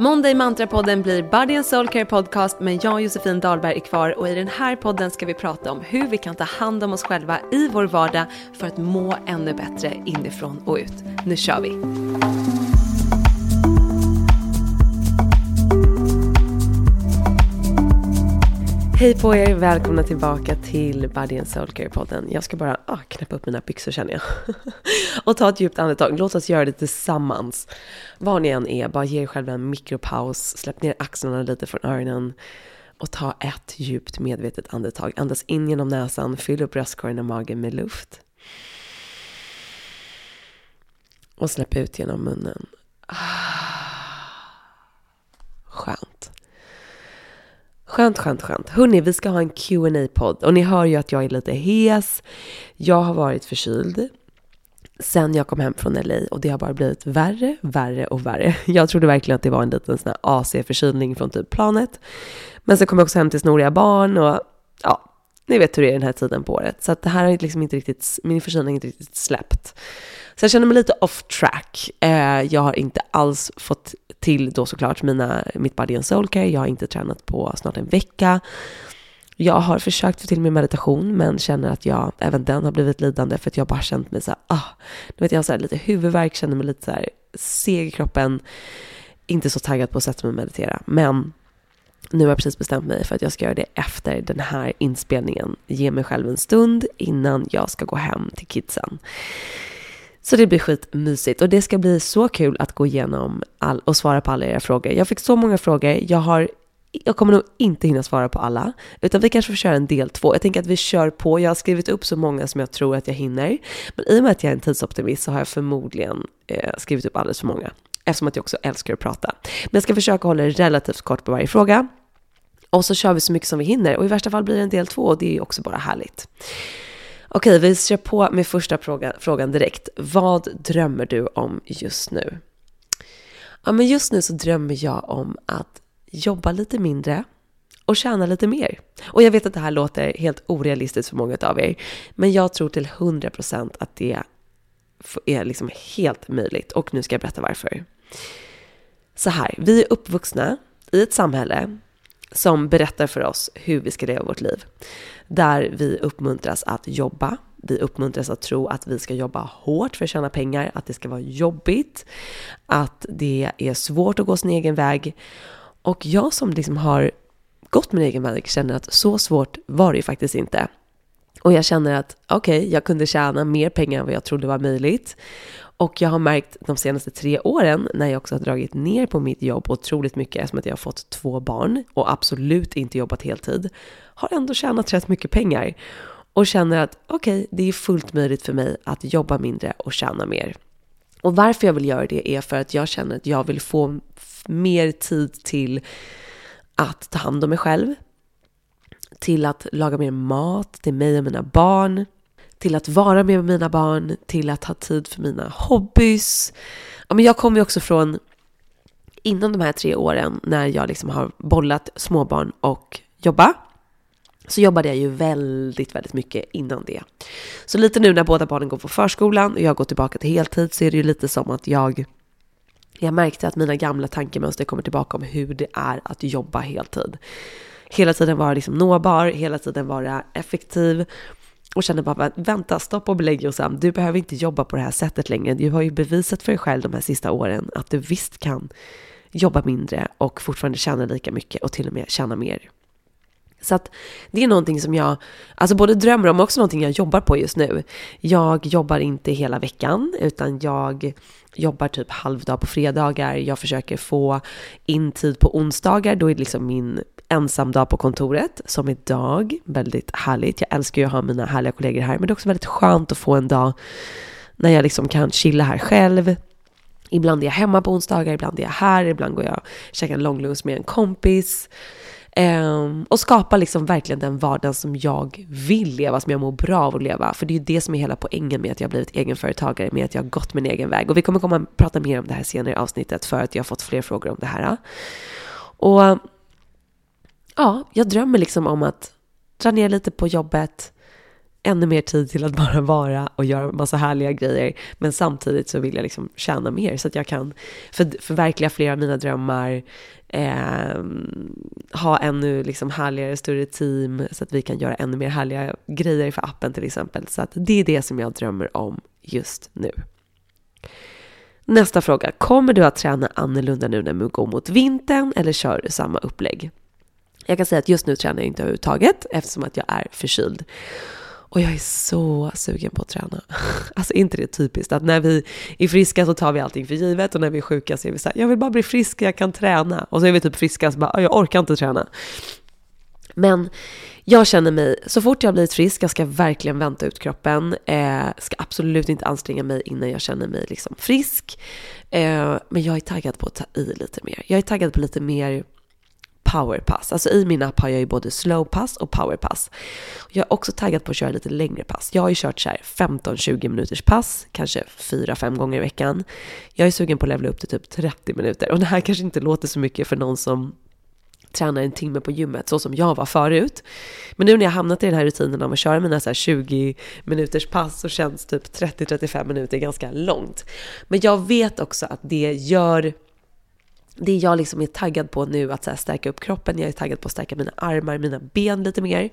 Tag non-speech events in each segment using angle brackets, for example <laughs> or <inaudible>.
Monday Mantra-podden blir Body and Soul Care Podcast men jag och Josefin Dahlberg är kvar och i den här podden ska vi prata om hur vi kan ta hand om oss själva i vår vardag för att må ännu bättre inifrån och ut. Nu kör vi! Hej på er, välkomna tillbaka till Body and Soul Care-podden. Jag ska bara ah, knäppa upp mina byxor känner jag. <laughs> och ta ett djupt andetag. Låt oss göra det tillsammans. Var ni än är, bara ge er själva en mikropaus. Släpp ner axlarna lite från öronen. Och ta ett djupt medvetet andetag. Andas in genom näsan, fyll upp bröstkorgen och magen med luft. Och släpp ut genom munnen. Ah. Skönt. Skönt, skönt, skönt. Hörni, vi ska ha en qa podd och ni hör ju att jag är lite hes. Jag har varit förkyld sen jag kom hem från LA och det har bara blivit värre, värre och värre. <laughs> Jag trodde verkligen att det var en liten sån här AC-förkylning från typ planet. Men sen kom jag också hem till snoriga barn och ja, ni vet hur det är den här tiden på året. Så att det här har liksom inte riktigt, min förkylning har inte riktigt släppt. Så jag känner mig lite off track. Eh, jag har inte alls fått till då såklart mina, mitt body and soul care. Jag har inte tränat på snart en vecka. Jag har försökt få till min meditation men känner att jag, även den har blivit lidande för att jag bara känt mig så här, ah, du vet jag har så här lite huvudvärk, känner mig lite så här seg i kroppen, inte så taggad på att sätta mig och meditera. Men nu har jag precis bestämt mig för att jag ska göra det efter den här inspelningen. Ge mig själv en stund innan jag ska gå hem till kidsen. Så det blir skitmysigt och det ska bli så kul att gå igenom all, och svara på alla era frågor. Jag fick så många frågor. Jag har jag kommer nog inte hinna svara på alla, utan vi kanske får köra en del två. Jag tänker att vi kör på. Jag har skrivit upp så många som jag tror att jag hinner, men i och med att jag är en tidsoptimist så har jag förmodligen eh, skrivit upp alldeles för många, eftersom att jag också älskar att prata. Men jag ska försöka hålla det relativt kort på varje fråga. Och så kör vi så mycket som vi hinner och i värsta fall blir det en del två och det är också bara härligt. Okej, vi kör på med första fråga, frågan direkt. Vad drömmer du om just nu? Ja, men just nu så drömmer jag om att jobba lite mindre och tjäna lite mer. Och jag vet att det här låter helt orealistiskt för många av er, men jag tror till 100% att det är liksom helt möjligt. Och nu ska jag berätta varför. Så här, vi är uppvuxna i ett samhälle som berättar för oss hur vi ska leva vårt liv. Där vi uppmuntras att jobba, vi uppmuntras att tro att vi ska jobba hårt för att tjäna pengar, att det ska vara jobbigt, att det är svårt att gå sin egen väg. Och jag som liksom har gått min egen väg känner att så svårt var det ju faktiskt inte. Och jag känner att okej, okay, jag kunde tjäna mer pengar än vad jag trodde var möjligt. Och jag har märkt de senaste tre åren när jag också har dragit ner på mitt jobb otroligt mycket eftersom att jag har fått två barn och absolut inte jobbat heltid, har ändå tjänat rätt mycket pengar och känner att okej, okay, det är fullt möjligt för mig att jobba mindre och tjäna mer. Och varför jag vill göra det är för att jag känner att jag vill få mer tid till att ta hand om mig själv, till att laga mer mat till mig och mina barn, till att vara med mina barn, till att ha tid för mina hobbys. Ja, men jag kommer ju också från, innan de här tre åren när jag liksom har bollat småbarn och jobba, så jobbade jag ju väldigt, väldigt mycket innan det. Så lite nu när båda barnen går på förskolan och jag går tillbaka till heltid så är det ju lite som att jag jag märkte att mina gamla tankemönster kommer tillbaka om hur det är att jobba heltid. Hela tiden vara liksom nåbar, hela tiden vara effektiv och känner bara vänta, stopp och belägg Jossan, du behöver inte jobba på det här sättet längre. Du har ju bevisat för dig själv de här sista åren att du visst kan jobba mindre och fortfarande tjäna lika mycket och till och med tjäna mer. Så att det är någonting som jag, alltså både drömmer om och också någonting jag jobbar på just nu. Jag jobbar inte hela veckan utan jag jobbar typ halvdag på fredagar. Jag försöker få in tid på onsdagar, då är det liksom min ensamdag på kontoret som idag. Väldigt härligt. Jag älskar ju att ha mina härliga kollegor här, men det är också väldigt skönt att få en dag när jag liksom kan chilla här själv, Ibland är jag hemma på onsdagar, ibland är jag här, ibland går jag och käkar en långlunch med en kompis. Um, och skapa liksom verkligen den vardagen som jag vill leva, som jag mår bra av att leva. För det är ju det som är hela poängen med att jag har blivit egenföretagare, med att jag har gått min egen väg. Och vi kommer komma och prata mer om det här senare i avsnittet för att jag har fått fler frågor om det här. Och ja, jag drömmer liksom om att dra ner lite på jobbet, ännu mer tid till att <laughs> bara vara och göra massa härliga grejer. Men samtidigt så vill jag liksom tjäna mer så att jag kan för, förverkliga flera av mina drömmar, eh, ha ännu liksom härligare, större team så att vi kan göra ännu mer härliga grejer för appen till exempel. Så att det är det som jag drömmer om just nu. Nästa fråga. Kommer du att träna annorlunda nu när vi går mot vintern eller kör du samma upplägg? Jag kan säga att just nu tränar jag inte överhuvudtaget eftersom att jag är förkyld. Och jag är så sugen på att träna. <laughs> Alltså inte det typiskt att när vi är friska så tar vi allting för givet och när vi är sjuka så är vi så här, jag vill bara bli frisk, jag kan träna. Och så är vi typ friska så bara, jag orkar inte träna. Men jag känner mig, så fort jag blivit frisk, jag ska verkligen vänta ut kroppen. Eh, ska absolut inte anstränga mig innan jag känner mig liksom frisk. Eh, men jag är taggad på att ta i lite mer. Jag är taggad på lite mer powerpass. Alltså i min app har jag ju både slowpass och powerpass. Jag är också taggad på att köra lite längre pass. Jag har ju kört så här 15-20 minuters pass, kanske 4-5 gånger i veckan. Jag är sugen på att levla upp till typ 30 minuter. Och det här kanske inte låter så mycket för någon som tränar en timme på gymmet så som jag var förut. Men nu när jag hamnat i den här rutinen av att köra mina så 20 minuters pass så känns typ 30-35 minuter ganska långt. Men jag vet också att det gör det jag liksom är taggad på nu, att så stärka upp kroppen, jag är taggad på att stärka mina armar, mina ben lite mer.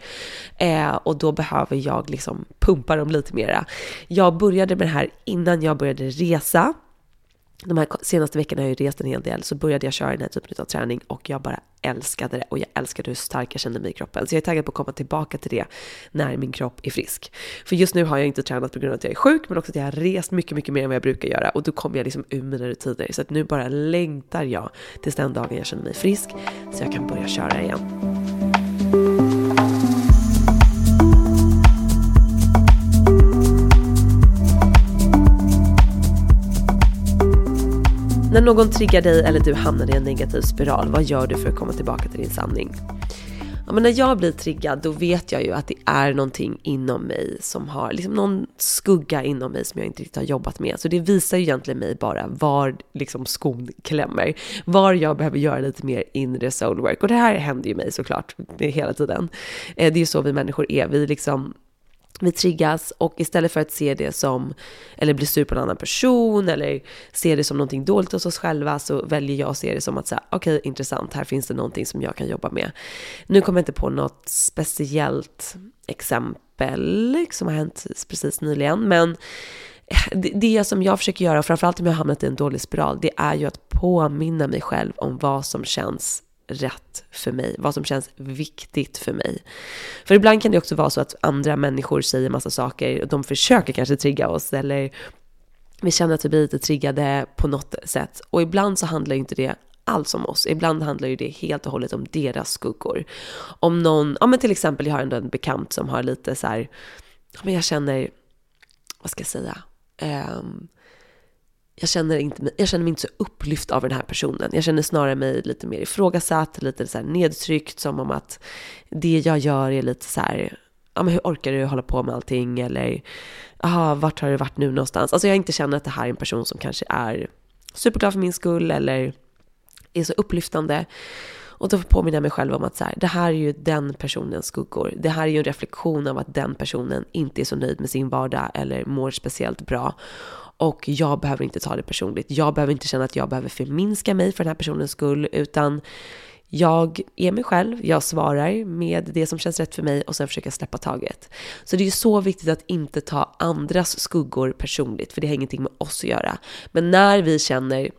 Eh, och då behöver jag liksom pumpa dem lite mera. Jag började med det här innan jag började resa de här senaste veckorna har jag ju rest en hel del, så började jag köra den här typen av träning och jag bara älskade det och jag älskade hur stark jag kände mig i kroppen. Så jag är taggad på att komma tillbaka till det när min kropp är frisk. För just nu har jag inte tränat på grund av att jag är sjuk, men också att jag har rest mycket, mycket mer än vad jag brukar göra och då kommer jag liksom ur mina rutiner. Så att nu bara längtar jag tills den dagen jag känner mig frisk så jag kan börja köra igen. När någon triggar dig eller du hamnar i en negativ spiral, vad gör du för att komma tillbaka till din sanning? Ja, men när jag blir triggad då vet jag ju att det är någonting inom mig som har, liksom någon skugga inom mig som jag inte riktigt har jobbat med. Så det visar ju egentligen mig bara var liksom skon klämmer. Var jag behöver göra lite mer inre soulwork. Och det här händer ju mig såklart hela tiden. Eh, det är ju så vi människor är. Vi liksom vi triggas och istället för att se det som, eller bli sur på en annan person eller se det som någonting dåligt hos oss själva så väljer jag att se det som att säga okej okay, intressant, här finns det någonting som jag kan jobba med. Nu kommer jag inte på något speciellt exempel som har hänt precis nyligen, men det, som jag försöker göra, framförallt om jag har hamnat i en dålig spiral, det är ju att påminna mig själv om vad som känns rätt för mig, vad som känns viktigt för mig. För ibland kan det också vara så att andra människor säger massa saker och de försöker kanske trigga oss eller vi känner att vi blir lite triggade på något sätt. Och ibland så handlar inte det alls om oss. Ibland handlar ju det helt och hållet om deras skuggor. Om någon, ja men till exempel jag har ändå en bekant som har lite så här, ja men jag känner, vad ska jag säga, um, jag känner, inte, jag känner mig inte så upplyft av den här personen. Jag känner snarare mig lite mer ifrågasatt, lite så här nedtryckt, som om att det jag gör är lite så här, ja men hur orkar du hålla på med allting? Eller, aha, vart har du varit nu någonstans? Alltså jag inte känner att det här är en person som kanske är superglad för min skull eller är så upplyftande. Och då påminner jag mig själv om att så här, det här är ju den personens skuggor. Det här är ju en reflektion av att den personen inte är så nöjd med sin vardag eller mår speciellt bra. Och jag behöver inte ta det personligt. Jag behöver inte känna att jag behöver förminska mig för den här personens skull, utan jag är mig själv, jag svarar med det som känns rätt för mig och sen försöker jag släppa taget. Så det är ju så viktigt att inte ta andras skuggor personligt, för det har ingenting med oss att göra. Men när vi känner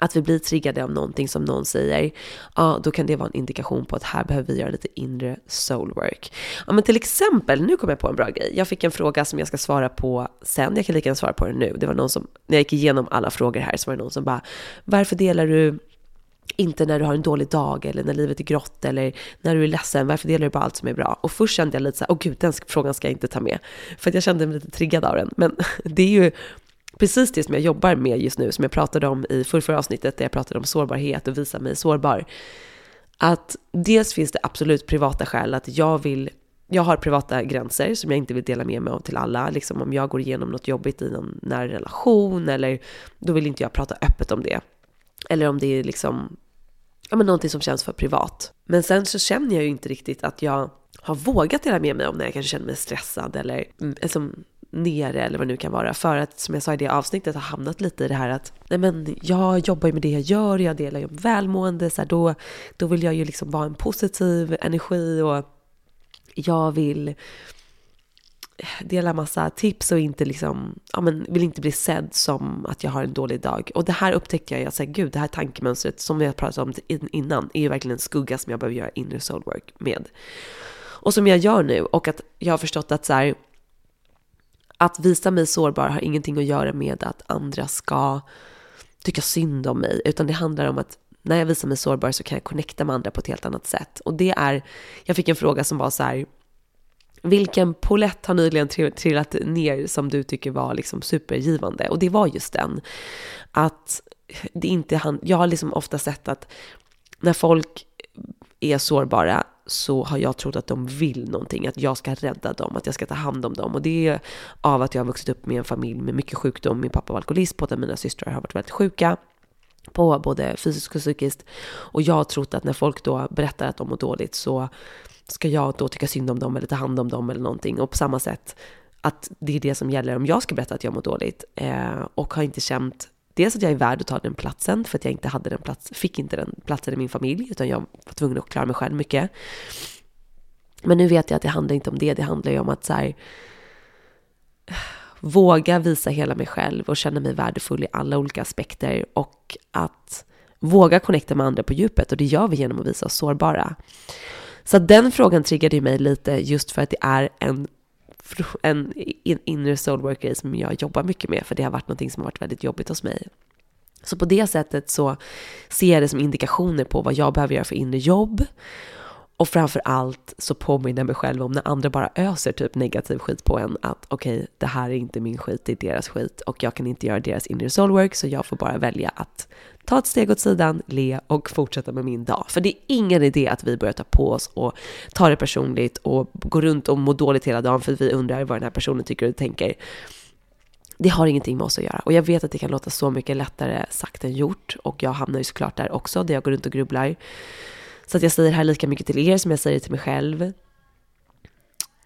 att vi blir triggade av någonting som någon säger, ja då kan det vara en indikation på att här behöver vi göra lite inre soulwork. Ja men till exempel, nu kom jag på en bra grej. Jag fick en fråga som jag ska svara på sen, jag kan lika gärna svara på den nu. Det var någon som, när jag gick igenom alla frågor här så var det någon som bara, varför delar du inte när du har en dålig dag eller när livet är grått eller när du är ledsen, varför delar du bara allt som är bra? Och först kände jag lite så här, åh gud, den frågan ska jag inte ta med. För att jag kände mig lite triggad av den. Men <laughs> det är ju precis det som jag jobbar med just nu, som jag pratade om i förra avsnittet, där jag pratade om sårbarhet och visa mig sårbar. Att dels finns det absolut privata skäl att jag vill jag har privata gränser som jag inte vill dela med mig av till alla. Liksom om jag går igenom något jobbigt i någon nära relation eller då vill inte jag prata öppet om det. Eller om det är liksom, ja men någonting som känns för privat. Men sen så känner jag ju inte riktigt att jag har vågat dela med mig om när jag kanske känner mig stressad eller liksom nere eller vad det nu kan vara. För att som jag sa i det avsnittet har hamnat lite i det här att nej men jag jobbar ju med det jag gör, jag delar ju om välmående, så här, då, då vill jag ju liksom vara en positiv energi och jag vill dela massa tips och inte liksom, ja men vill inte bli sedd som att jag har en dålig dag. Och det här upptäckte jag, jag säger gud, det här tankemönstret som vi har pratat om innan är ju verkligen en skugga som jag behöver göra inre soulwork med. Och som jag gör nu och att jag har förstått att så här, att visa mig sårbar har ingenting att göra med att andra ska tycka synd om mig, utan det handlar om att när jag visar mig sårbar så kan jag connecta med andra på ett helt annat sätt. Och det är, jag fick en fråga som var så här, vilken polett har nyligen trillat ner som du tycker var liksom supergivande? Och det var just den. Att det inte, jag har liksom ofta sett att när folk är sårbara så har jag trott att de vill någonting, att jag ska rädda dem, att jag ska ta hand om dem. Och det är av att jag har vuxit upp med en familj med mycket sjukdom. Min pappa var alkoholist, båda mina systrar har varit väldigt sjuka på både fysiskt och psykiskt. Och jag har trott att när folk då berättar att de mår dåligt så ska jag då tycka synd om dem eller ta hand om dem eller någonting. Och på samma sätt att det är det som gäller om jag ska berätta att jag mår dåligt. Eh, och har inte känt dels att jag är värd att ta den platsen för att jag inte hade den plats, fick inte den platsen i min familj utan jag var tvungen att klara mig själv mycket. Men nu vet jag att det handlar inte om det, det handlar ju om att så här, <sighs> våga visa hela mig själv och känna mig värdefull i alla olika aspekter och att våga connecta med andra på djupet och det gör vi genom att visa oss sårbara. Så den frågan triggade ju mig lite just för att det är en en inre soulwork som jag jobbar mycket med, för det har varit något som har varit väldigt jobbigt hos mig. Så på det sättet så ser jag det som indikationer på vad jag behöver göra för inre jobb. Och framför allt så påminner jag mig själv om när andra bara öser typ negativ skit på en att okej, okay, det här är inte min skit, det är deras skit och jag kan inte göra deras inre soulwork så jag får bara välja att ta ett steg åt sidan, le och fortsätta med min dag. För det är ingen idé att vi börjar ta på oss och ta det personligt och gå runt och må dåligt hela dagen för vi undrar vad den här personen tycker och tänker. Det har ingenting med oss att göra och jag vet att det kan låta så mycket lättare sagt än gjort och jag hamnar ju såklart där också där jag går runt och grubblar. Så att jag säger det här lika mycket till er som jag säger det till mig själv.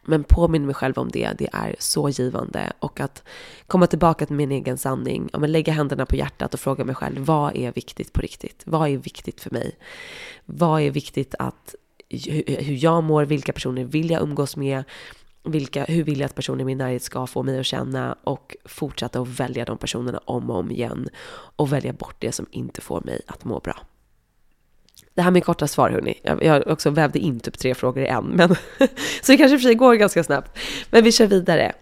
Men påminn mig själv om det, det är så givande. Och att komma tillbaka till min egen sanning, ja, men lägga händerna på hjärtat och fråga mig själv, vad är viktigt på riktigt? Vad är viktigt för mig? Vad är viktigt att, hur jag mår, vilka personer vill jag umgås med? Vilka, hur vill jag att personer i min närhet ska få mig att känna? Och fortsätta att välja de personerna om och om igen. Och välja bort det som inte får mig att må bra. Det här med korta svar hörni. Jag, jag också vävde in typ tre frågor i en. Men <laughs> så det kanske för sig går ganska snabbt. Men vi kör vidare.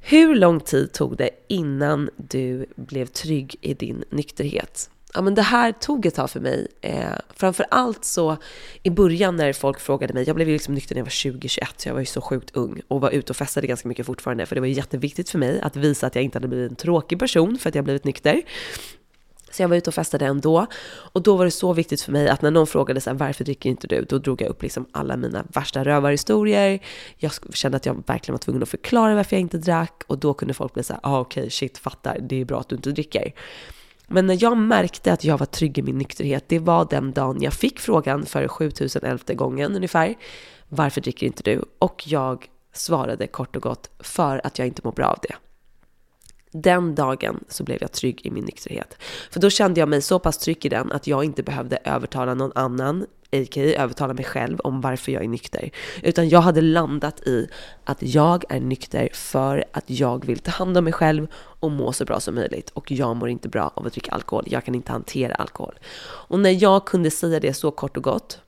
Hur lång tid tog det innan du blev trygg i din nykterhet? Ja, men det här tog ett tag för mig. Eh, framför allt så i början när folk frågade mig, jag blev ju liksom nykter när jag var 20-21, så jag var ju så sjukt ung och var ute och festade ganska mycket fortfarande, för det var ju jätteviktigt för mig att visa att jag inte hade blivit en tråkig person för att jag blivit nykter. Så jag var ute och festade ändå. Och då var det så viktigt för mig att när någon frågade så här, varför dricker inte du? Då drog jag upp liksom alla mina värsta rövarhistorier. Jag kände att jag verkligen var tvungen att förklara varför jag inte drack. Och då kunde folk bli så här, ah, okej, okay, shit, fattar, det är bra att du inte dricker. Men när jag märkte att jag var trygg i min nykterhet, det var den dagen jag fick frågan för 7011 gången ungefär. Varför dricker inte du? Och jag svarade kort och gott för att jag inte mår bra av det. Den dagen så blev jag trygg i min nykterhet. För då kände jag mig så pass trygg i den att jag inte behövde övertala någon annan, a.k.a. övertala mig själv om varför jag är nykter. Utan jag hade landat i att jag är nykter för att jag vill ta hand om mig själv och må så bra som möjligt. Och jag mår inte bra av att dricka alkohol. Jag kan inte hantera alkohol. Och när jag kunde säga det så kort och gott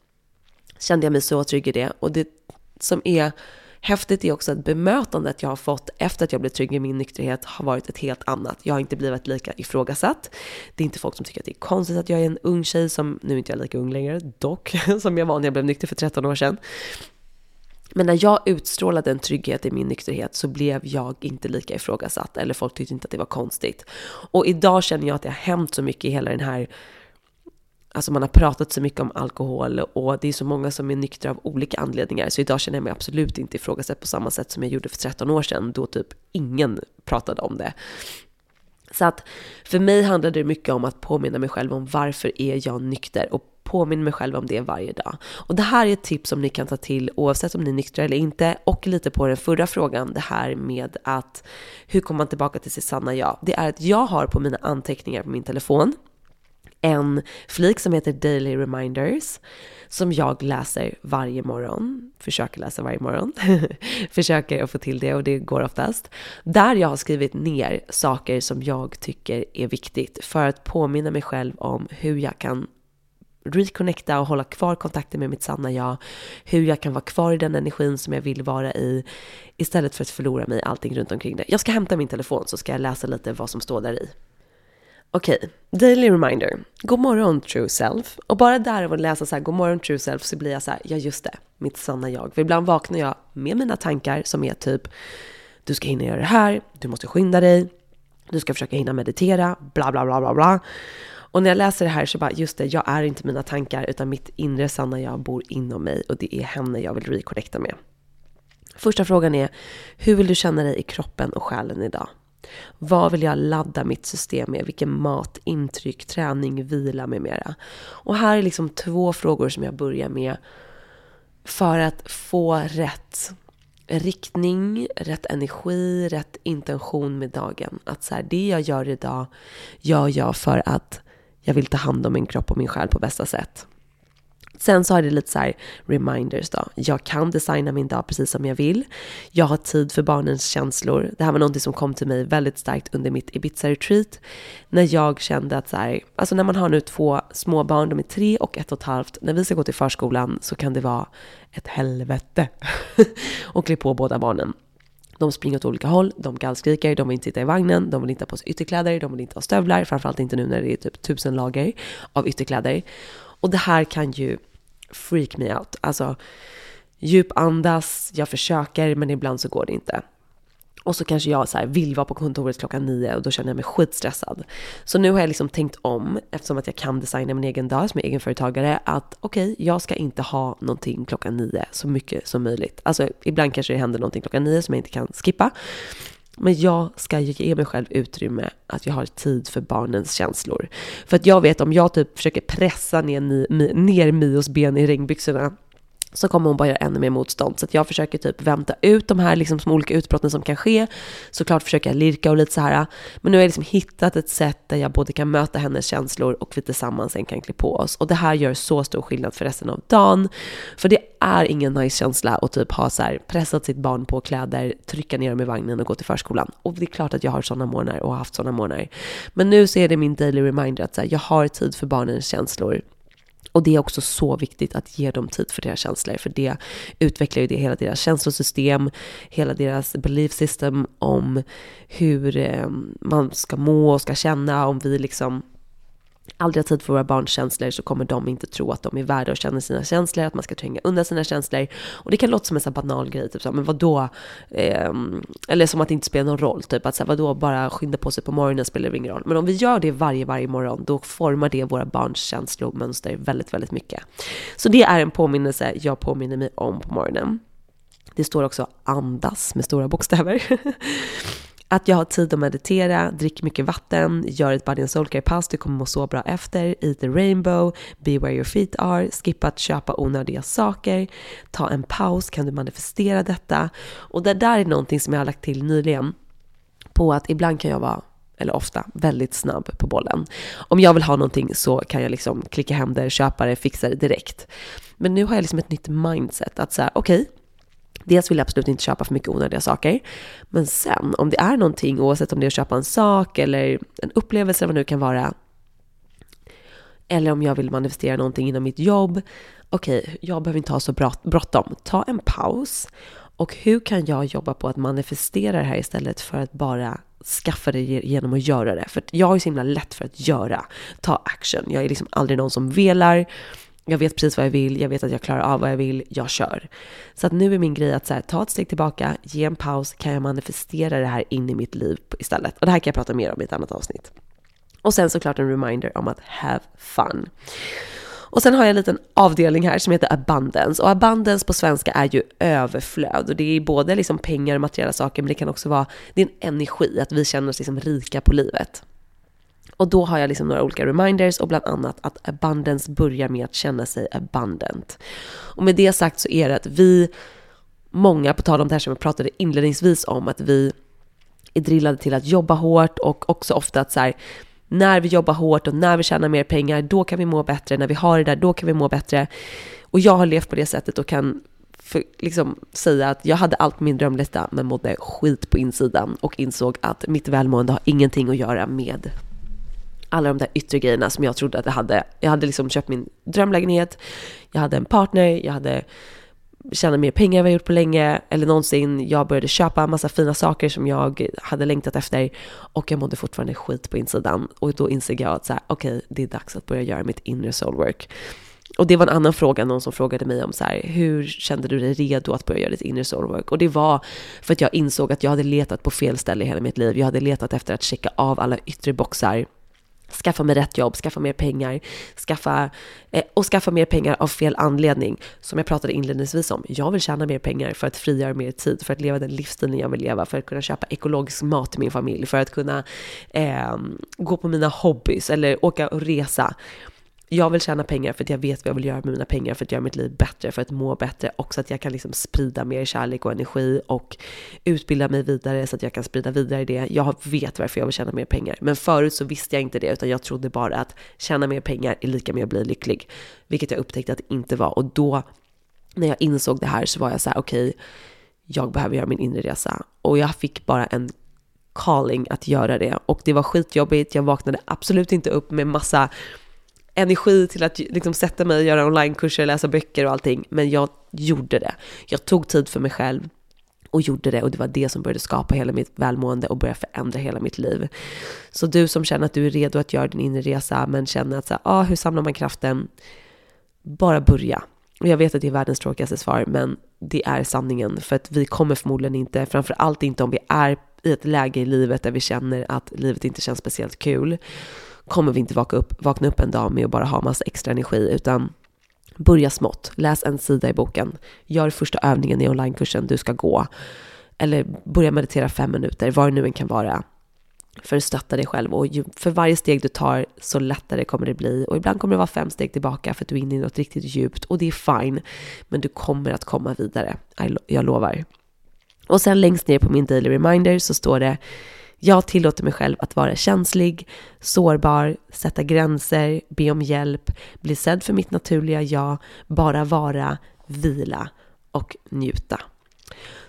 kände jag mig så trygg i det. Och det som är Häftigt är också att bemötandet jag har fått efter att jag blev trygg i min nykterhet har varit ett helt annat. Jag har inte blivit lika ifrågasatt. Det är inte folk som tycker att det är konstigt att jag är en ung tjej som, nu är inte jag lika ung längre, dock, <laughs> som jag var när jag blev nykter för 13 år sedan. Men när jag utstrålade en trygghet i min nykterhet så blev jag inte lika ifrågasatt eller folk tyckte inte att det var konstigt. Och idag känner jag att det har hänt så mycket i hela den här Alltså man har pratat så mycket om alkohol och det är så många som är nyktra av olika anledningar. Så idag känner jag mig absolut inte ifrågasatt på samma sätt som jag gjorde för 13 år sedan då typ ingen pratade om det. Så att för mig handlar det mycket om att påminna mig själv om varför är jag nykter och påminna mig själv om det varje dag. Och det här är ett tips som ni kan ta till oavsett om ni är nyktra eller inte. Och lite på den förra frågan, det här med att hur kommer man tillbaka till sitt sanna jag? Det är att jag har på mina anteckningar på min telefon en flik som heter Daily Reminders som jag läser varje morgon, försöker läsa varje morgon, <laughs> försöker att få till det och det går oftast. Där jag har skrivit ner saker som jag tycker är viktigt för att påminna mig själv om hur jag kan reconnecta och hålla kvar kontakten med mitt sanna jag, hur jag kan vara kvar i den energin som jag vill vara i, istället för att förlora mig i allting runt omkring det. Jag ska hämta min telefon så ska jag läsa lite vad som står där i. Okej, okay. daily reminder. God morgon true self. Och bara där av att läsa så här, god morgon true self så blir jag så här, ja just det, mitt sanna jag. För ibland vaknar jag med mina tankar som är typ, du ska hinna göra det här, du måste skynda dig, du ska försöka hinna meditera, bla bla bla bla bla. Och när jag läser det här så bara, just det, jag är inte mina tankar utan mitt inre sanna jag bor inom mig och det är henne jag vill reconnecta med. Första frågan är, hur vill du känna dig i kroppen och själen idag? Vad vill jag ladda mitt system med? Vilken mat, intryck, träning, vila med mera? Och här är liksom två frågor som jag börjar med för att få rätt riktning, rätt energi, rätt intention med dagen. Att så här, det jag gör idag gör jag för att jag vill ta hand om min kropp och min själ på bästa sätt. Sen så har det lite så här reminders då. Jag kan designa min dag precis som jag vill. Jag har tid för barnens känslor. Det här var någonting som kom till mig väldigt starkt under mitt Ibiza-retreat. När jag kände att så här, alltså när man har nu två små barn, de är tre och ett och ett halvt. När vi ska gå till förskolan så kan det vara ett helvete <laughs> och klä på båda barnen. De springer åt olika håll, de gallskriker, de vill inte sitta i vagnen, de vill inte ha på sig ytterkläder, de vill inte ha stövlar, framförallt inte nu när det är typ tusen lager av ytterkläder. Och det här kan ju freak me out. Alltså djupandas, jag försöker men ibland så går det inte. Och så kanske jag så vill vara på kontoret klockan nio och då känner jag mig skitstressad. Så nu har jag liksom tänkt om, eftersom att jag kan designa min egen dag som egenföretagare, att okej, okay, jag ska inte ha någonting klockan nio så mycket som möjligt. Alltså ibland kanske det händer någonting klockan nio som jag inte kan skippa. Men jag ska ge mig själv utrymme att jag har tid för barnens känslor. För att jag vet om jag typ försöker pressa ner, ner Mios ben i regnbyxorna så kommer hon bara göra ännu mer motstånd. Så att jag försöker typ vänta ut de här liksom små olika utbrotten som kan ske. Såklart försöker jag lirka och lite så här. Men nu har jag liksom hittat ett sätt där jag både kan möta hennes känslor och vi tillsammans sen kan klä på oss. Och det här gör så stor skillnad för resten av dagen. För det är ingen nice känsla att typ ha så här pressat sitt barn på kläder, trycka ner dem i vagnen och gå till förskolan. Och det är klart att jag har sådana morgnar och har haft sådana morgnar. Men nu så är det min daily reminder att så här, jag har tid för barnens känslor. Och det är också så viktigt att ge dem tid för deras känslor, för det utvecklar ju det hela deras känslosystem, hela deras belief system om hur eh, man ska må och ska känna, om vi liksom aldrig har tid för våra barns känslor så kommer de inte tro att de är värda att känna sina känslor, att man ska tränga undan sina känslor. Och det kan låta som en sån banal grej, typ så, men vadå? Eh, eller som att det inte spelar någon roll, typ att så här, vadå, bara skynda på sig på morgonen spelar det ingen roll. Men om vi gör det varje, varje morgon, då formar det våra barns känslomönster väldigt, väldigt mycket. Så det är en påminnelse jag påminner mig om på morgonen. Det står också andas med stora bokstäver. <laughs> Att jag har tid att meditera, dricker mycket vatten, gör ett body and soul care pass, du kommer må så bra efter, eat the rainbow, be where your feet are, skippa att köpa onödiga saker, ta en paus, kan du manifestera detta? Och det där är någonting som jag har lagt till nyligen på att ibland kan jag vara eller ofta, väldigt snabb på bollen. Om jag vill ha någonting så kan jag liksom klicka hem det, köpa det, fixa det direkt. Men nu har jag liksom ett nytt mindset att säga, okej, okay, Dels vill jag absolut inte köpa för mycket onödiga saker. Men sen, om det är någonting, oavsett om det är att köpa en sak eller en upplevelse eller vad det nu kan vara. Eller om jag vill manifestera någonting inom mitt jobb. Okej, okay, jag behöver inte ha så bråttom. Ta en paus. Och hur kan jag jobba på att manifestera det här istället för att bara skaffa det genom att göra det? För jag är så himla lätt för att göra, ta action. Jag är liksom aldrig någon som velar jag vet precis vad jag vill, jag vet att jag klarar av vad jag vill, jag kör. Så att nu är min grej att så här, ta ett steg tillbaka, ge en paus, kan jag manifestera det här in i mitt liv istället? Och det här kan jag prata mer om i ett annat avsnitt. Och sen såklart en reminder om att have fun. Och sen har jag en liten avdelning här som heter abundance. Och abundance på svenska är ju överflöd. Och det är både liksom pengar och materiella saker, men det kan också vara, det är en energi, att vi känner oss liksom rika på livet. Och då har jag liksom några olika reminders och bland annat att abundance börjar med att känna sig abundant. Och med det sagt så är det att vi, många, på tal om det här som jag pratade inledningsvis om, att vi är drillade till att jobba hårt och också ofta att så här, när vi jobbar hårt och när vi tjänar mer pengar, då kan vi må bättre. När vi har det där, då kan vi må bättre. Och jag har levt på det sättet och kan för, liksom, säga att jag hade allt på min drömlista men mådde skit på insidan och insåg att mitt välmående har ingenting att göra med alla de där yttre grejerna som jag trodde att jag hade. Jag hade liksom köpt min drömlägenhet, jag hade en partner, jag hade tjänat mer pengar än vad jag gjort på länge eller någonsin. Jag började köpa en massa fina saker som jag hade längtat efter och jag mådde fortfarande skit på insidan. Och då insåg jag att så här, okej, okay, det är dags att börja göra mitt inre soulwork. Och det var en annan fråga, någon som frågade mig om så här, hur kände du dig redo att börja göra ditt inre soulwork? Och det var för att jag insåg att jag hade letat på fel ställe i hela mitt liv. Jag hade letat efter att checka av alla yttre boxar skaffa mig rätt jobb, skaffa mer pengar, skaffa, eh, och skaffa mer pengar av fel anledning. Som jag pratade inledningsvis om, jag vill tjäna mer pengar för att frigöra mer tid, för att leva den livsstilen jag vill leva, för att kunna köpa ekologisk mat till min familj, för att kunna eh, gå på mina hobbys eller åka och resa jag vill tjäna pengar för att jag vet vad jag vill göra med mina pengar, för att göra mitt liv bättre, för att må bättre och så att jag kan liksom sprida mer kärlek och energi och utbilda mig vidare så att jag kan sprida vidare det. Jag vet varför jag vill tjäna mer pengar. Men förut så visste jag inte det, utan jag trodde bara att tjäna mer pengar är lika med att bli lycklig, vilket jag upptäckte att det inte var. Och då, när jag insåg det här så var jag så här, okej, okay, jag behöver göra min inre resa. Och jag fick bara en calling att göra det. Och det var skitjobbigt, jag vaknade absolut inte upp med massa energi till att liksom sätta mig och göra onlinekurser, läsa böcker och allting. Men jag gjorde det. Jag tog tid för mig själv och gjorde det och det var det som började skapa hela mitt välmående och började förändra hela mitt liv. Så du som känner att du är redo att göra din inre resa men känner att så här, ah, hur samlar man kraften? Bara börja. Och jag vet att det är världens tråkigaste svar, men det är sanningen. För att vi kommer förmodligen inte, framför allt inte om vi är i ett läge i livet där vi känner att livet inte känns speciellt kul, kommer vi inte vakna upp, vakna upp en dag med att bara ha massa extra energi, utan börja smått. Läs en sida i boken. Gör första övningen i onlinekursen du ska gå. Eller börja meditera fem minuter, vad det nu än kan vara. För att stötta dig själv. Och ju, för varje steg du tar så lättare kommer det bli. Och ibland kommer det vara fem steg tillbaka för att du är inne i något riktigt djupt. Och det är fine. Men du kommer att komma vidare. Jag lovar. Och sen längst ner på min daily reminder så står det jag tillåter mig själv att vara känslig, sårbar, sätta gränser, be om hjälp, bli sedd för mitt naturliga jag, bara vara, vila och njuta.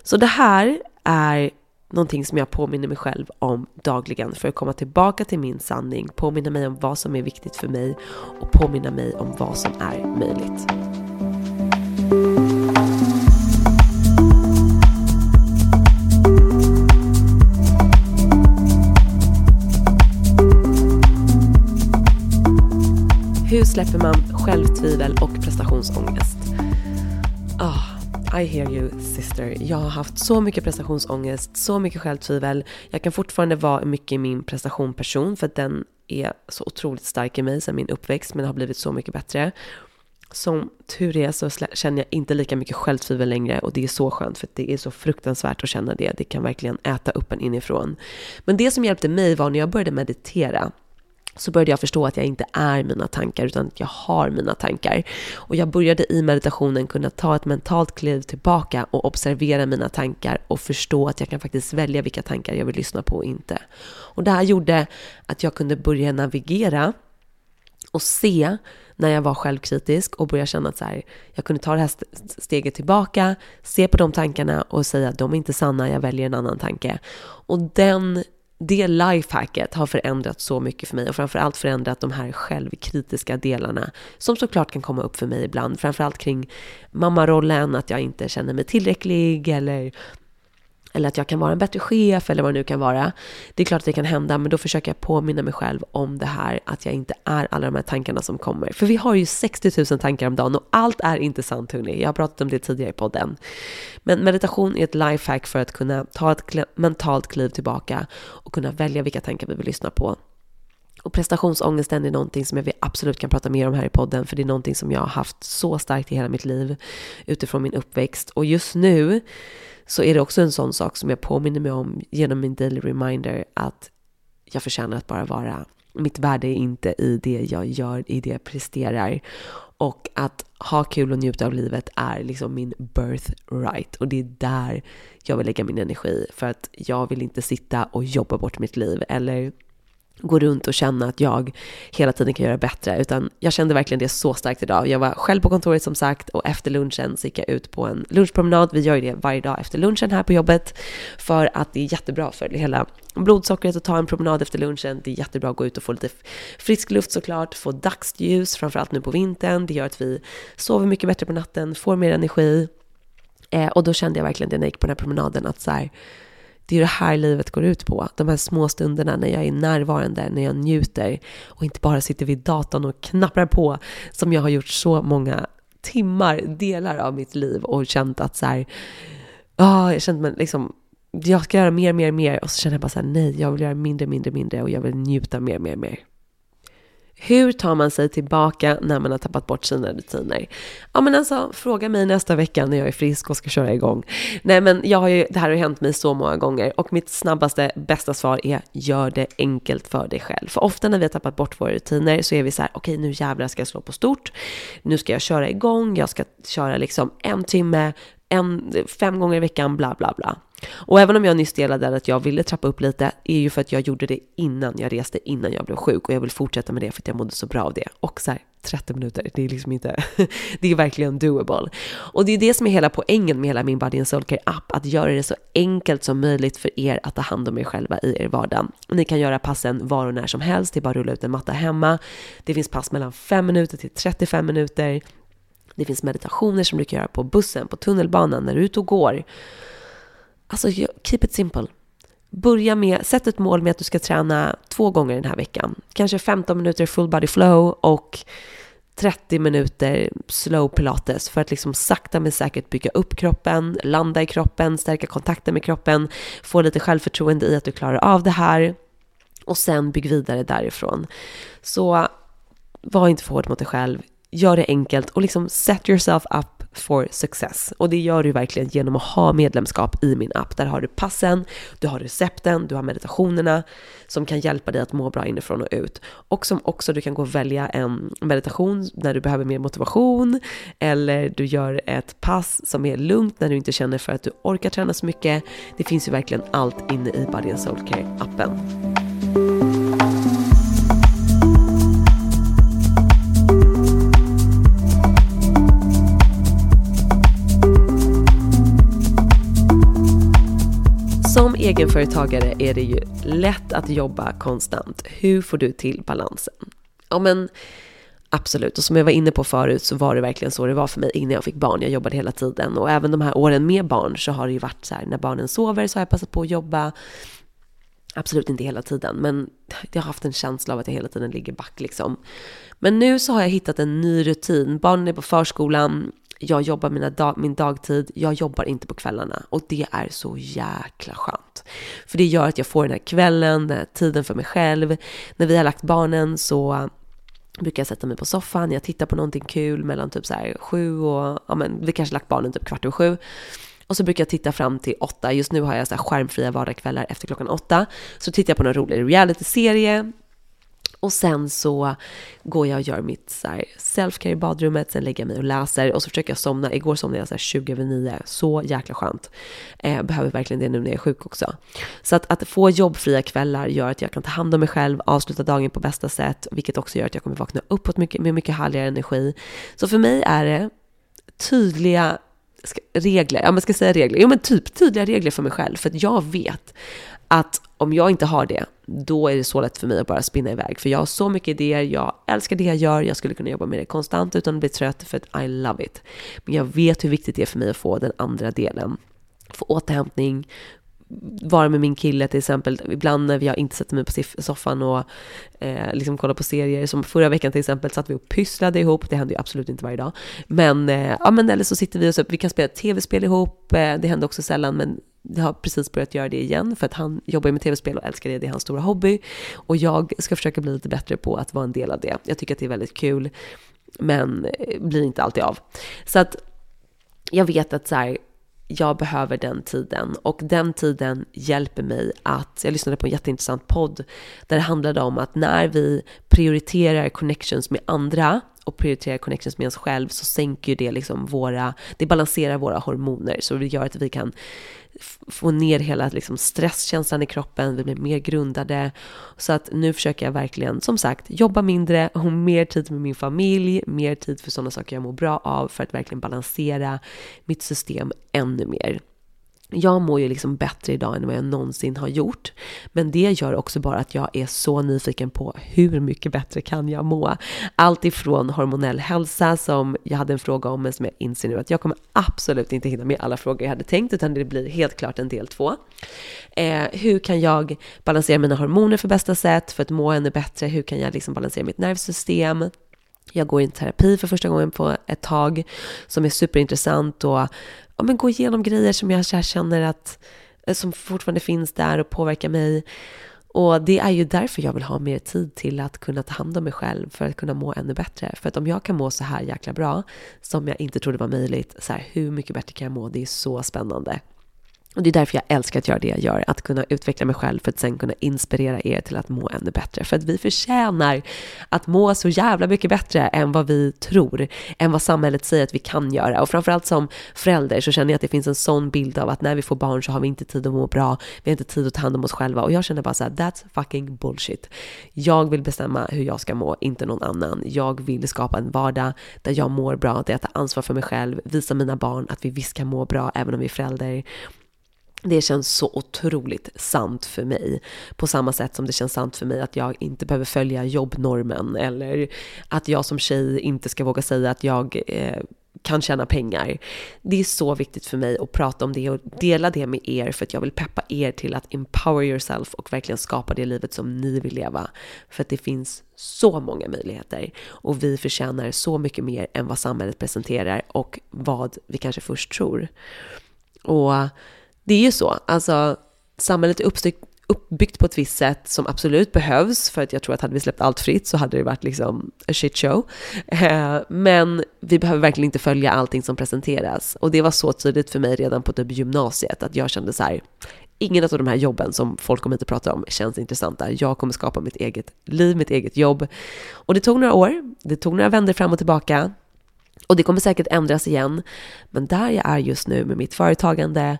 Så det här är någonting som jag påminner mig själv om dagligen för att komma tillbaka till min sanning, påminna mig om vad som är viktigt för mig och påminna mig om vad som är möjligt. Hur släpper man självtvivel och prestationsångest? Oh, I hear you sister. Jag har haft så mycket prestationsångest, så mycket självtvivel. Jag kan fortfarande vara mycket i min prestationperson för att den är så otroligt stark i mig sedan min uppväxt men har blivit så mycket bättre. Som tur är så känner jag inte lika mycket självtvivel längre och det är så skönt för det är så fruktansvärt att känna det. Det kan verkligen äta upp en inifrån. Men det som hjälpte mig var när jag började meditera så började jag förstå att jag inte är mina tankar utan att jag har mina tankar. Och jag började i meditationen kunna ta ett mentalt kliv tillbaka och observera mina tankar och förstå att jag kan faktiskt välja vilka tankar jag vill lyssna på och inte. Och det här gjorde att jag kunde börja navigera och se när jag var självkritisk och börja känna att så här, jag kunde ta det här steget tillbaka, se på de tankarna och säga att de är inte sanna, jag väljer en annan tanke. Och den det lifehacket har förändrat så mycket för mig och framförallt förändrat de här självkritiska delarna som såklart kan komma upp för mig ibland. Framförallt kring mammarollen, att jag inte känner mig tillräcklig eller eller att jag kan vara en bättre chef eller vad det nu kan vara. Det är klart att det kan hända, men då försöker jag påminna mig själv om det här, att jag inte är alla de här tankarna som kommer. För vi har ju 60 000 tankar om dagen och allt är inte sant hörni. Jag har pratat om det tidigare i podden. Men meditation är ett lifehack för att kunna ta ett mentalt kliv tillbaka och kunna välja vilka tankar vi vill lyssna på. Och prestationsångesten är någonting som jag absolut kan prata mer om här i podden, för det är någonting som jag har haft så starkt i hela mitt liv utifrån min uppväxt. Och just nu så är det också en sån sak som jag påminner mig om genom min daily reminder att jag förtjänar att bara vara. Mitt värde är inte i det jag gör, i det jag presterar. Och att ha kul och njuta av livet är liksom min birthright. Och det är där jag vill lägga min energi. För att jag vill inte sitta och jobba bort mitt liv eller gå runt och känna att jag hela tiden kan göra bättre, utan jag kände verkligen det så starkt idag. Jag var själv på kontoret som sagt och efter lunchen så gick jag ut på en lunchpromenad. Vi gör ju det varje dag efter lunchen här på jobbet för att det är jättebra för hela blodsockret att ta en promenad efter lunchen. Det är jättebra att gå ut och få lite frisk luft såklart, få dagsljus, framförallt nu på vintern. Det gör att vi sover mycket bättre på natten, får mer energi. Eh, och då kände jag verkligen det när jag gick på den här promenaden att så här, det är det här livet går ut på. De här små stunderna när jag är närvarande, när jag njuter och inte bara sitter vid datorn och knappar på som jag har gjort så många timmar, delar av mitt liv och känt att så här, oh, jag känt mig liksom, jag ska göra mer, mer, mer och så känner jag bara så här, nej, jag vill göra mindre, mindre, mindre och jag vill njuta mer, mer, mer. Hur tar man sig tillbaka när man har tappat bort sina rutiner? Ja men alltså, fråga mig nästa vecka när jag är frisk och ska köra igång. Nej men jag har ju, det här har ju hänt mig så många gånger och mitt snabbaste, bästa svar är gör det enkelt för dig själv. För ofta när vi har tappat bort våra rutiner så är vi så här, okej okay, nu jävlar ska jag slå på stort. Nu ska jag köra igång, jag ska köra liksom en timme, en, fem gånger i veckan, bla bla bla. Och även om jag nyss delade att jag ville trappa upp lite, är ju för att jag gjorde det innan jag reste, innan jag blev sjuk. Och jag vill fortsätta med det för att jag mådde så bra av det. Och så här, 30 minuter, det är liksom inte, <laughs> det är verkligen doable. Och det är det som är hela poängen med hela min Body and Soulcare app, att göra det så enkelt som möjligt för er att ta hand om er själva i er vardag. Ni kan göra passen var och när som helst, det är bara att rulla ut en matta hemma. Det finns pass mellan 5 minuter till 35 minuter. Det finns meditationer som du kan göra på bussen, på tunnelbanan, när du är ute och går. Alltså, keep it simple. Börja med, sätt ett mål med att du ska träna två gånger den här veckan. Kanske 15 minuter full body flow och 30 minuter slow pilates för att liksom sakta men säkert bygga upp kroppen, landa i kroppen, stärka kontakten med kroppen, få lite självförtroende i att du klarar av det här och sen bygg vidare därifrån. Så var inte för hård mot dig själv, gör det enkelt och liksom set yourself up for success. Och det gör du verkligen genom att ha medlemskap i min app. Där har du passen, du har recepten, du har meditationerna som kan hjälpa dig att må bra inifrån och ut. Och som också du kan gå och välja en meditation när du behöver mer motivation eller du gör ett pass som är lugnt när du inte känner för att du orkar träna så mycket. Det finns ju verkligen allt inne i Body and Soul Care-appen. Som egenföretagare är det ju lätt att jobba konstant. Hur får du till balansen? Ja, men absolut. Och som jag var inne på förut så var det verkligen så det var för mig innan jag fick barn. Jag jobbade hela tiden och även de här åren med barn så har det ju varit så här när barnen sover så har jag passat på att jobba. Absolut inte hela tiden, men jag har haft en känsla av att jag hela tiden ligger back liksom. Men nu så har jag hittat en ny rutin. Barnen är på förskolan, jag jobbar mina dag, min dagtid, jag jobbar inte på kvällarna och det är så jäkla skönt. För det gör att jag får den här kvällen, den här tiden för mig själv. När vi har lagt barnen så brukar jag sätta mig på soffan, jag tittar på någonting kul mellan typ så här sju och, ja men vi kanske lagt barnen typ kvart över sju. Och så brukar jag titta fram till åtta. Just nu har jag så här skärmfria vardagskvällar efter klockan åtta. Så tittar jag på någon rolig reality-serie och sen så går jag och gör mitt self-care i badrummet, sen lägger jag mig och läser och så försöker jag somna. Igår somnade jag så här 20 över 9, så jäkla skönt. Eh, behöver verkligen det nu när jag är sjuk också. Så att, att få jobbfria kvällar gör att jag kan ta hand om mig själv, avsluta dagen på bästa sätt, vilket också gör att jag kommer vakna uppåt mycket, med mycket härligare energi. Så för mig är det tydliga regler, ja man ska säga regler, jo men typ tydliga regler för mig själv, för att jag vet att om jag inte har det, då är det så lätt för mig att bara spinna iväg. För jag har så mycket idéer, jag älskar det jag gör, jag skulle kunna jobba med det konstant utan att bli trött för att I love it. Men jag vet hur viktigt det är för mig att få den andra delen. Få återhämtning, vara med min kille till exempel. Ibland när jag inte sätter mig på soffan och eh, liksom kollar på serier. Som förra veckan till exempel satt vi och pysslade ihop. Det händer ju absolut inte varje dag. Men, eh, ja, men eller så sitter vi och så, vi kan spela tv-spel ihop. Eh, det händer också sällan, men jag har precis börjat göra det igen för att han jobbar med tv-spel och älskar det, det är hans stora hobby. Och jag ska försöka bli lite bättre på att vara en del av det. Jag tycker att det är väldigt kul, men eh, blir inte alltid av. Så att jag vet att så här, jag behöver den tiden och den tiden hjälper mig att, jag lyssnade på en jätteintressant podd där det handlade om att när vi prioriterar connections med andra och prioriterar connections med oss själv så sänker ju det liksom våra, det balanserar våra hormoner så det gör att vi kan få ner hela liksom stresskänslan i kroppen, vi blir mer grundade. Så att nu försöker jag verkligen, som sagt, jobba mindre, ha mer tid med min familj, mer tid för sådana saker jag mår bra av för att verkligen balansera mitt system ännu mer. Jag mår ju liksom bättre idag än vad jag någonsin har gjort. Men det gör också bara att jag är så nyfiken på hur mycket bättre kan jag må? Allt ifrån hormonell hälsa som jag hade en fråga om men som jag inser nu att jag kommer absolut inte hinna med alla frågor jag hade tänkt utan det blir helt klart en del två. Eh, hur kan jag balansera mina hormoner för bästa sätt för att må ännu bättre? Hur kan jag liksom balansera mitt nervsystem? Jag går i en terapi för första gången på ett tag som är superintressant och ja, men gå igenom grejer som jag känner att eh, som fortfarande finns där och påverkar mig. Och det är ju därför jag vill ha mer tid till att kunna ta hand om mig själv för att kunna må ännu bättre. För att om jag kan må så här jäkla bra som jag inte trodde var möjligt, så här, hur mycket bättre kan jag må? Det är så spännande. Och det är därför jag älskar att göra det jag gör, att kunna utveckla mig själv för att sen kunna inspirera er till att må ännu bättre. För att vi förtjänar att må så jävla mycket bättre än vad vi tror, än vad samhället säger att vi kan göra. Och framförallt som förälder så känner jag att det finns en sån bild av att när vi får barn så har vi inte tid att må bra, vi har inte tid att ta hand om oss själva. Och jag känner bara så här, that's fucking bullshit. Jag vill bestämma hur jag ska må, inte någon annan. Jag vill skapa en vardag där jag mår bra, där jag tar ansvar för mig själv, visa mina barn att vi visst kan må bra även om vi är förälder det känns så otroligt sant för mig. På samma sätt som det känns sant för mig att jag inte behöver följa jobbnormen eller att jag som tjej inte ska våga säga att jag eh, kan tjäna pengar. Det är så viktigt för mig att prata om det och dela det med er för att jag vill peppa er till att empower yourself och verkligen skapa det livet som ni vill leva. För att det finns så många möjligheter och vi förtjänar så mycket mer än vad samhället presenterar och vad vi kanske först tror. Och det är ju så, alltså samhället är uppstyrt, uppbyggt på ett visst sätt som absolut behövs, för att jag tror att hade vi släppt allt fritt så hade det varit liksom a shit show. Eh, men vi behöver verkligen inte följa allting som presenteras. Och det var så tydligt för mig redan på typ gymnasiet, att jag kände så här, ingen av de här jobben som folk kommer inte prata om känns intressanta. Jag kommer skapa mitt eget liv, mitt eget jobb. Och det tog några år, det tog några vändor fram och tillbaka. Och det kommer säkert ändras igen. Men där jag är just nu med mitt företagande,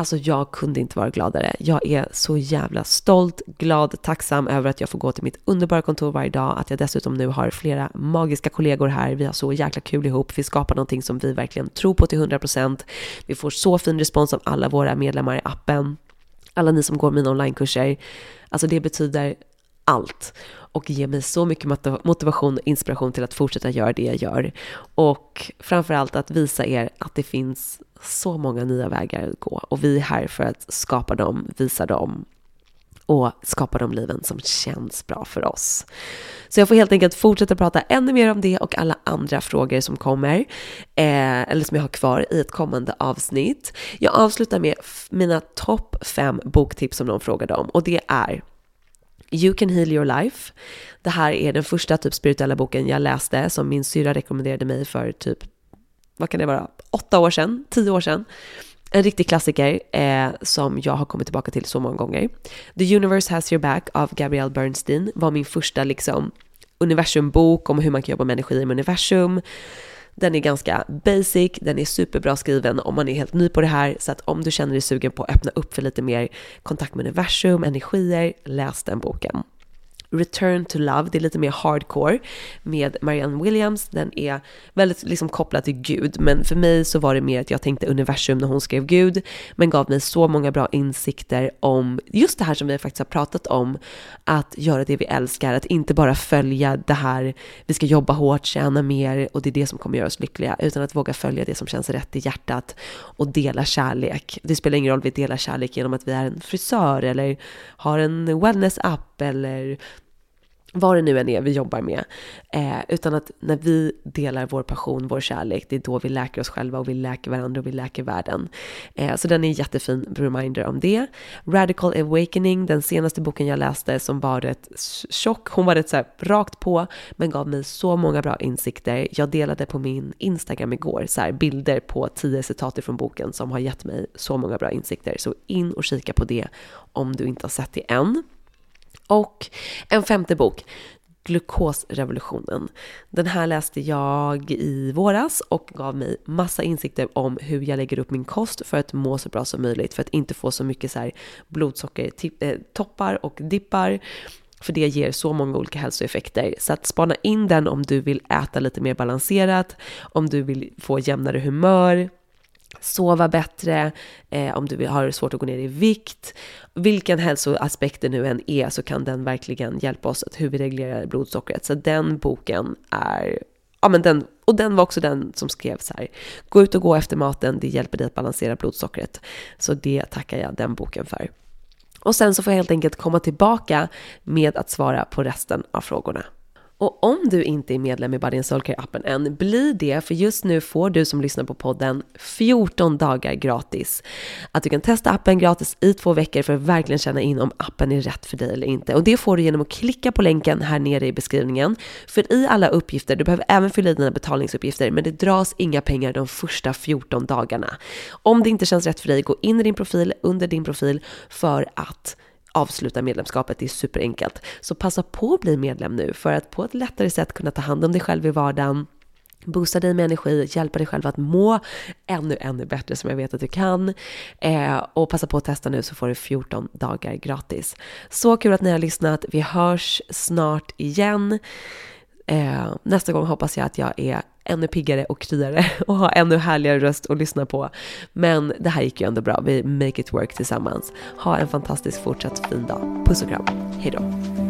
Alltså jag kunde inte vara gladare. Jag är så jävla stolt, glad, tacksam över att jag får gå till mitt underbara kontor varje dag. Att jag dessutom nu har flera magiska kollegor här. Vi har så jäkla kul ihop. Vi skapar någonting som vi verkligen tror på till 100%. Vi får så fin respons av alla våra medlemmar i appen. Alla ni som går mina onlinekurser. Alltså det betyder allt och ger mig så mycket motivation och inspiration till att fortsätta göra det jag gör. Och framförallt att visa er att det finns så många nya vägar att gå och vi är här för att skapa dem, visa dem och skapa de liven som känns bra för oss. Så jag får helt enkelt fortsätta prata ännu mer om det och alla andra frågor som kommer, eh, eller som jag har kvar i ett kommande avsnitt. Jag avslutar med mina topp fem boktips som någon frågade om och det är You can heal your life. Det här är den första typ spirituella boken jag läste som min syra rekommenderade mig för typ, vad kan det vara, åtta år sedan, tio år sedan. En riktig klassiker eh, som jag har kommit tillbaka till så många gånger. The Universe Has Your Back av Gabrielle Bernstein var min första liksom universumbok om hur man kan jobba med energi med universum. Den är ganska basic, den är superbra skriven om man är helt ny på det här. Så att om du känner dig sugen på att öppna upp för lite mer kontakt med universum, energier, läs den boken. Return to Love, det är lite mer hardcore med Marianne Williams. Den är väldigt liksom kopplad till Gud, men för mig så var det mer att jag tänkte universum när hon skrev Gud, men gav mig så många bra insikter om just det här som vi faktiskt har pratat om, att göra det vi älskar, att inte bara följa det här, vi ska jobba hårt, tjäna mer och det är det som kommer göra oss lyckliga, utan att våga följa det som känns rätt i hjärtat och dela kärlek. Det spelar ingen roll, vi delar kärlek genom att vi är en frisör eller har en wellness-app eller vad det nu än är vi jobbar med. Eh, utan att när vi delar vår passion, vår kärlek, det är då vi läker oss själva och vi läker varandra och vi läker världen. Eh, så den är en jättefin reminder om det. Radical Awakening, den senaste boken jag läste som var rätt tjock, hon var rätt så här rakt på, men gav mig så många bra insikter. Jag delade på min Instagram igår så här, bilder på tio citat från boken som har gett mig så många bra insikter. Så in och kika på det om du inte har sett det än. Och en femte bok, Glukosrevolutionen. Den här läste jag i våras och gav mig massa insikter om hur jag lägger upp min kost för att må så bra som möjligt, för att inte få så mycket så här blodsockertoppar eh, och dippar. För det ger så många olika hälsoeffekter. Så att spana in den om du vill äta lite mer balanserat, om du vill få jämnare humör, sova bättre, eh, om du har svårt att gå ner i vikt. Vilken hälsoaspekt det nu än är så kan den verkligen hjälpa oss att hur vi reglerar blodsockret. Så den boken är, ja men den, och den var också den som skrev här, gå ut och gå efter maten, det hjälper dig att balansera blodsockret. Så det tackar jag den boken för. Och sen så får jag helt enkelt komma tillbaka med att svara på resten av frågorna. Och om du inte är medlem i Body Soulcare-appen än, bli det, för just nu får du som lyssnar på podden 14 dagar gratis. Att du kan testa appen gratis i två veckor för att verkligen känna in om appen är rätt för dig eller inte. Och det får du genom att klicka på länken här nere i beskrivningen. För i alla uppgifter, du behöver även fylla i dina betalningsuppgifter, men det dras inga pengar de första 14 dagarna. Om det inte känns rätt för dig, gå in i din profil, under din profil, för att avsluta medlemskapet. Det är superenkelt. Så passa på att bli medlem nu för att på ett lättare sätt kunna ta hand om dig själv i vardagen, boosta dig med energi, hjälpa dig själv att må ännu, ännu bättre som jag vet att du kan. Eh, och passa på att testa nu så får du 14 dagar gratis. Så kul att ni har lyssnat. Vi hörs snart igen. Eh, nästa gång hoppas jag att jag är ännu piggare och kryare <laughs> och ha ännu härligare röst att lyssna på. Men det här gick ju ändå bra. Vi make it work tillsammans. Ha en fantastisk fortsatt fin dag. Puss och kram. Hejdå!